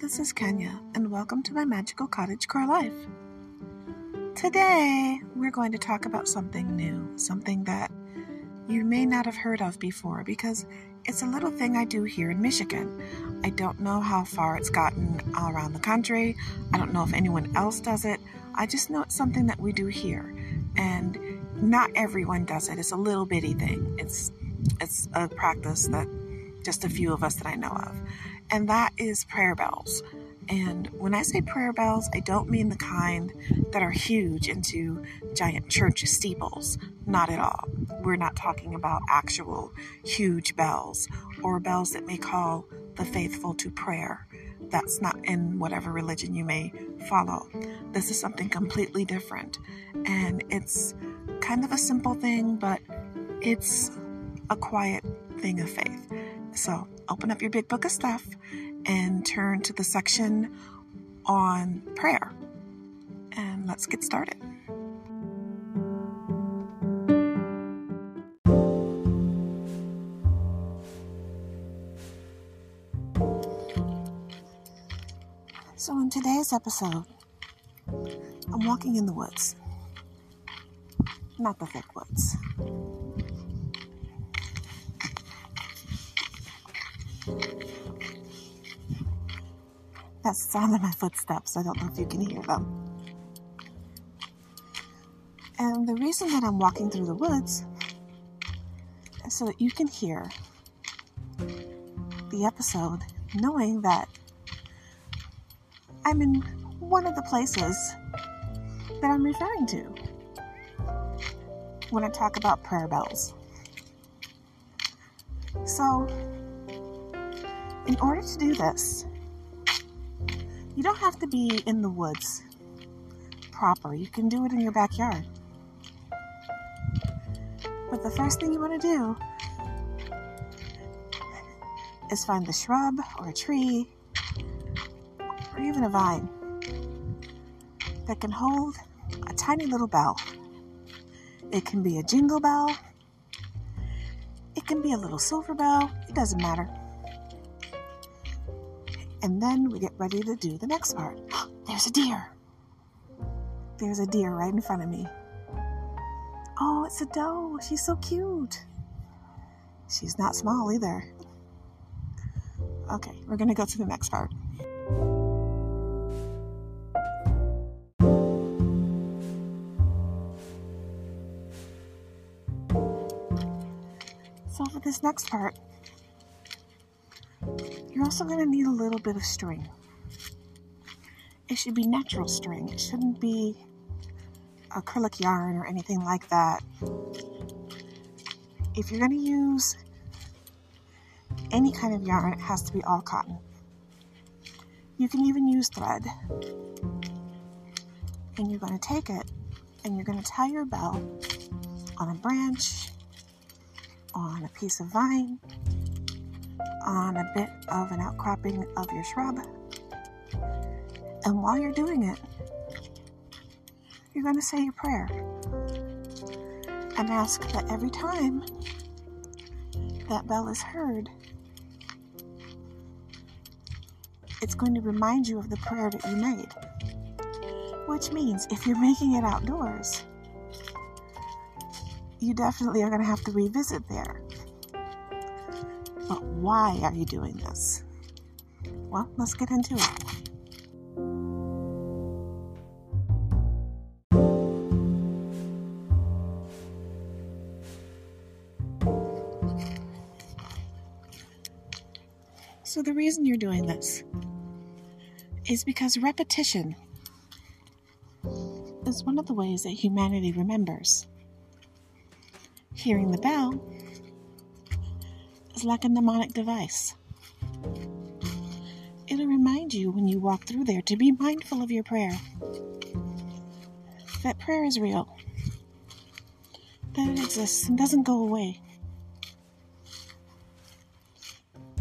this is Kenya, and welcome to my magical cottage core life. Today, we're going to talk about something new, something that you may not have heard of before because it's a little thing I do here in Michigan. I don't know how far it's gotten all around the country. I don't know if anyone else does it. I just know it's something that we do here. And not everyone does it. It's a little bitty thing. It's it's a practice that just a few of us that I know of and that is prayer bells. And when I say prayer bells, I don't mean the kind that are huge into giant church steeples. Not at all. We're not talking about actual huge bells or bells that may call the faithful to prayer. That's not in whatever religion you may follow. This is something completely different. And it's kind of a simple thing, but it's a quiet thing of faith. So open up your big book of stuff and turn to the section on prayer. And let's get started. So, in today's episode, I'm walking in the woods. Not the thick woods. That's sound of my footsteps. I don't know if you can hear them. And the reason that I'm walking through the woods is so that you can hear the episode knowing that I'm in one of the places that I'm referring to when I talk about prayer bells. So, in order to do this, you don't have to be in the woods proper. You can do it in your backyard. But the first thing you want to do is find the shrub or a tree or even a vine that can hold a tiny little bell. It can be a jingle bell, it can be a little silver bell, it doesn't matter. And then we get ready to do the next part. There's a deer. There's a deer right in front of me. Oh, it's a doe. She's so cute. She's not small either. Okay, we're going to go to the next part. So, for this next part, you're also going to need a little bit of string. It should be natural string. It shouldn't be acrylic yarn or anything like that. If you're going to use any kind of yarn, it has to be all cotton. You can even use thread. And you're going to take it and you're going to tie your bell on a branch, on a piece of vine, on a bit of an outcropping of your shrub. And while you're doing it, you're going to say your prayer and ask that every time that bell is heard, it's going to remind you of the prayer that you made. Which means if you're making it outdoors, you definitely are going to have to revisit there but why are you doing this? Well, let's get into it. So, the reason you're doing this is because repetition is one of the ways that humanity remembers. Hearing the bell is like a mnemonic device. It'll remind you when you walk through there to be mindful of your prayer. That prayer is real. That it exists and doesn't go away.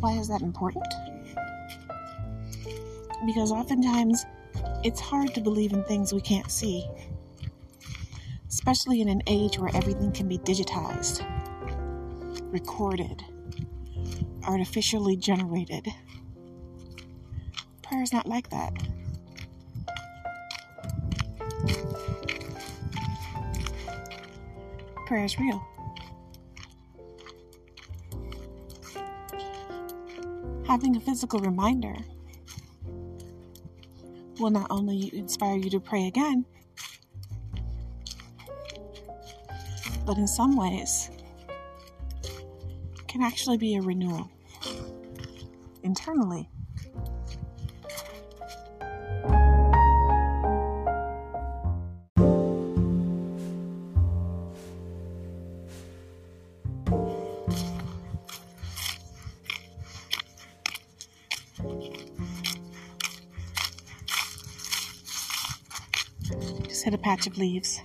Why is that important? Because oftentimes it's hard to believe in things we can't see, especially in an age where everything can be digitized, recorded, artificially generated. prayer is not like that. Prayer is real. Having a physical reminder will not only inspire you to pray again, but in some ways can actually be a renewal internally. Just hit a patch of leaves.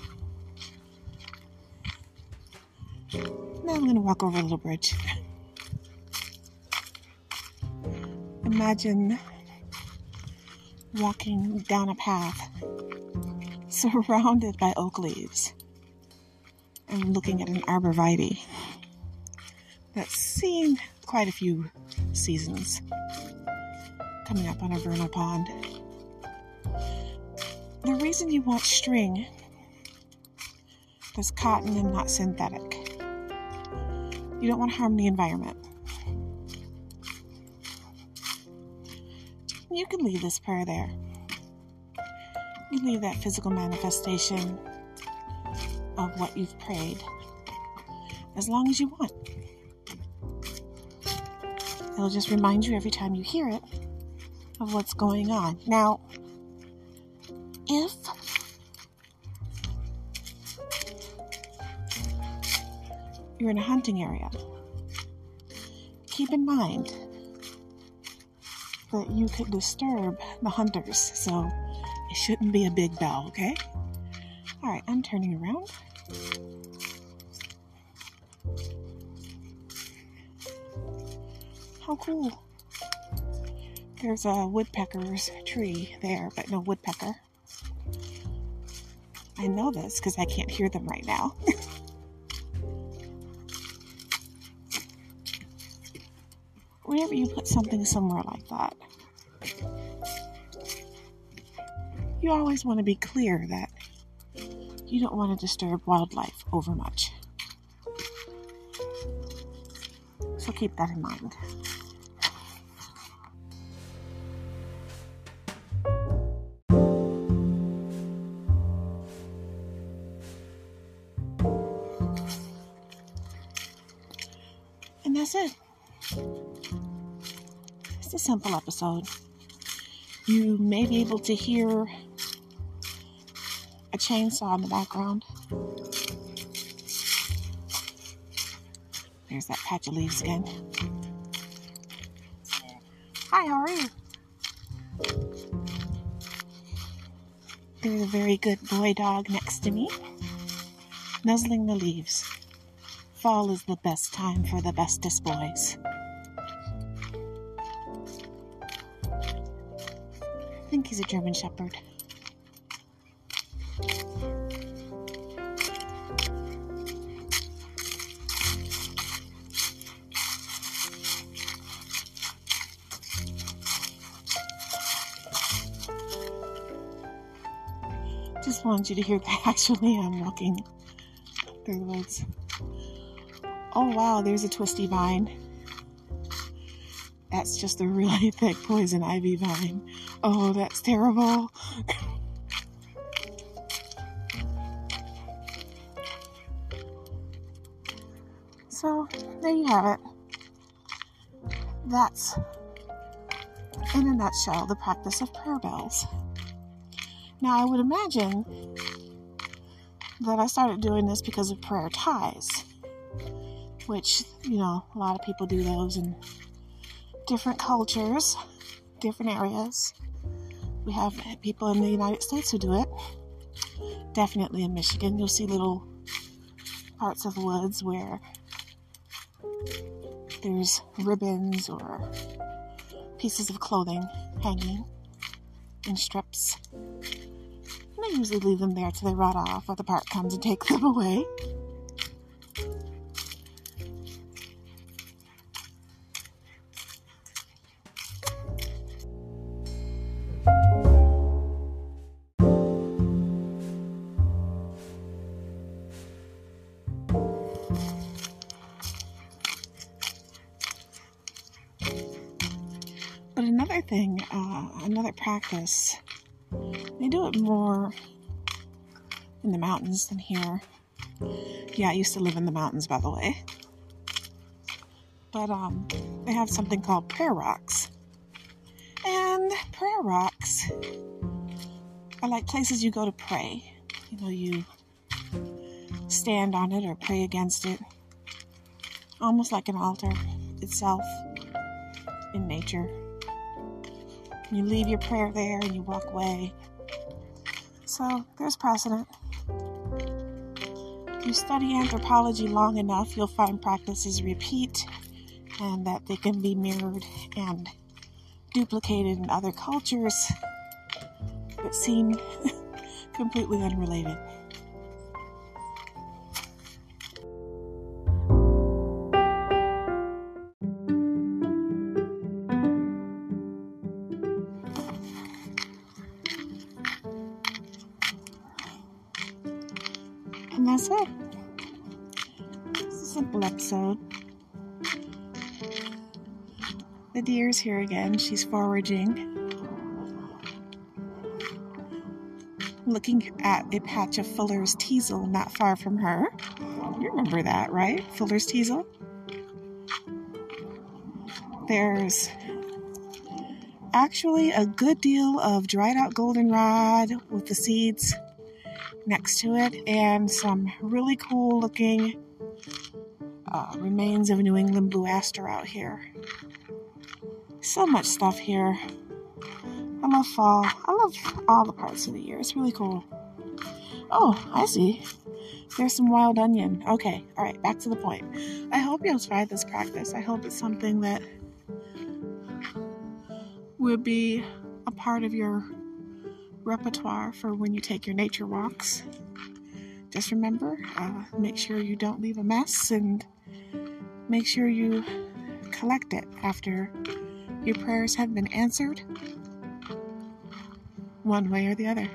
Walk over a little bridge. Imagine walking down a path surrounded by oak leaves and looking at an arborvitae that's seen quite a few seasons coming up on a vernal pond. The reason you want string is cotton and not synthetic. You don't want to harm the environment. You can leave this prayer there. You leave that physical manifestation of what you've prayed as long as you want. It'll just remind you every time you hear it of what's going on. Now, you're in a hunting area, keep in mind that you could disturb the hunters, so it shouldn't be a big bell, okay? Alright, I'm turning around. How cool. There's a woodpecker's tree there, but no woodpecker. I know this because I can't hear them right now. Whenever you put something somewhere like that, you always want to be clear that you don't want to disturb wildlife over much. So keep that in mind. And that's it. A simple episode. You may be able to hear a chainsaw in the background. There's that patch of leaves again. Hi, how are you? There's a very good boy dog next to me, nuzzling the leaves. Fall is the best time for the bestest boys. Think he's a German Shepherd. Just wanted you to hear that actually I'm walking through the woods. Oh wow, there's a twisty vine. That's just a really thick poison ivy vine. Oh, that's terrible. so, there you have it. That's, in a nutshell, the practice of prayer bells. Now, I would imagine that I started doing this because of prayer ties, which, you know, a lot of people do those in different cultures, different areas. We have people in the United States who do it. Definitely in Michigan, you'll see little parts of the woods where there's ribbons or pieces of clothing hanging in strips. And I usually leave them there till they rot off or the park comes and takes them away. Thing, uh, another practice, they do it more in the mountains than here. Yeah, I used to live in the mountains, by the way. But um, they have something called prayer rocks. And prayer rocks are like places you go to pray. You know, you stand on it or pray against it. Almost like an altar itself in nature. You leave your prayer there and you walk away. So there's precedent. If you study anthropology long enough, you'll find practices repeat and that they can be mirrored and duplicated in other cultures that seem completely unrelated. That's it. It's a simple episode. The deer's here again. She's foraging. Looking at a patch of Fuller's teasel not far from her. You remember that, right? Fuller's teasel? There's actually a good deal of dried out goldenrod with the seeds next to it and some really cool looking uh, remains of New England blue aster out here. So much stuff here. I love fall. I love all the parts of the year. It's really cool. Oh, I see. There's some wild onion. Okay, all right, back to the point. I hope you'll try this practice. I hope it's something that would be a part of your repertoire for when you take your nature walks. Just remember, uh, make sure you don't leave a mess and make sure you collect it after your prayers have been answered, one way or the other.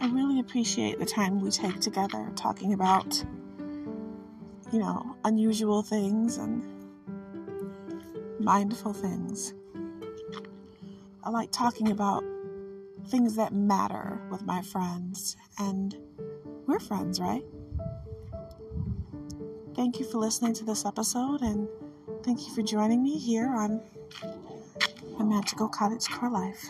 I really appreciate the time we take together talking about, you know, unusual things and mindful things. I like talking about things that matter with my friends, and we're friends, right? Thank you for listening to this episode, and thank you for joining me here on a magical cottage core life.